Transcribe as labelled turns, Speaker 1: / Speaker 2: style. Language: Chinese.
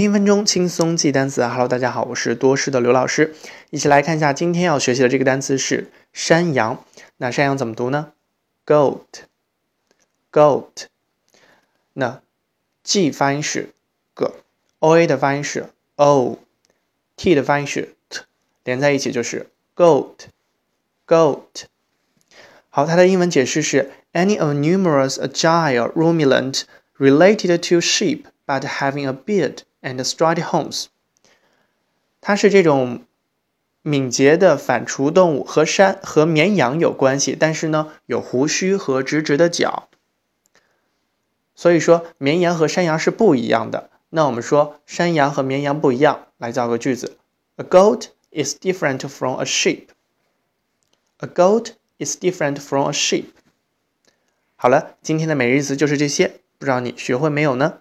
Speaker 1: 一分钟轻松记单词。Hello，大家好，我是多师的刘老师。一起来看一下今天要学习的这个单词是山羊。那山羊怎么读呢？Goat，goat。那 G 发音是 g，O A 的发音是 o，T 的发音是 t，连在一起就是 goat，goat。好，它的英文解释是 any of numerous agile ruminant related to sheep but having a beard and striped horns。它是这种敏捷的反刍动物，和山和绵羊有关系，但是呢有胡须和直直的角。所以说绵羊和山羊是不一样的。那我们说山羊和绵羊不一样，来造个句子：A goat is different from a sheep. A goat is different from a sheep. 好了，今天的每日词就是这些，不知道你学会没有呢？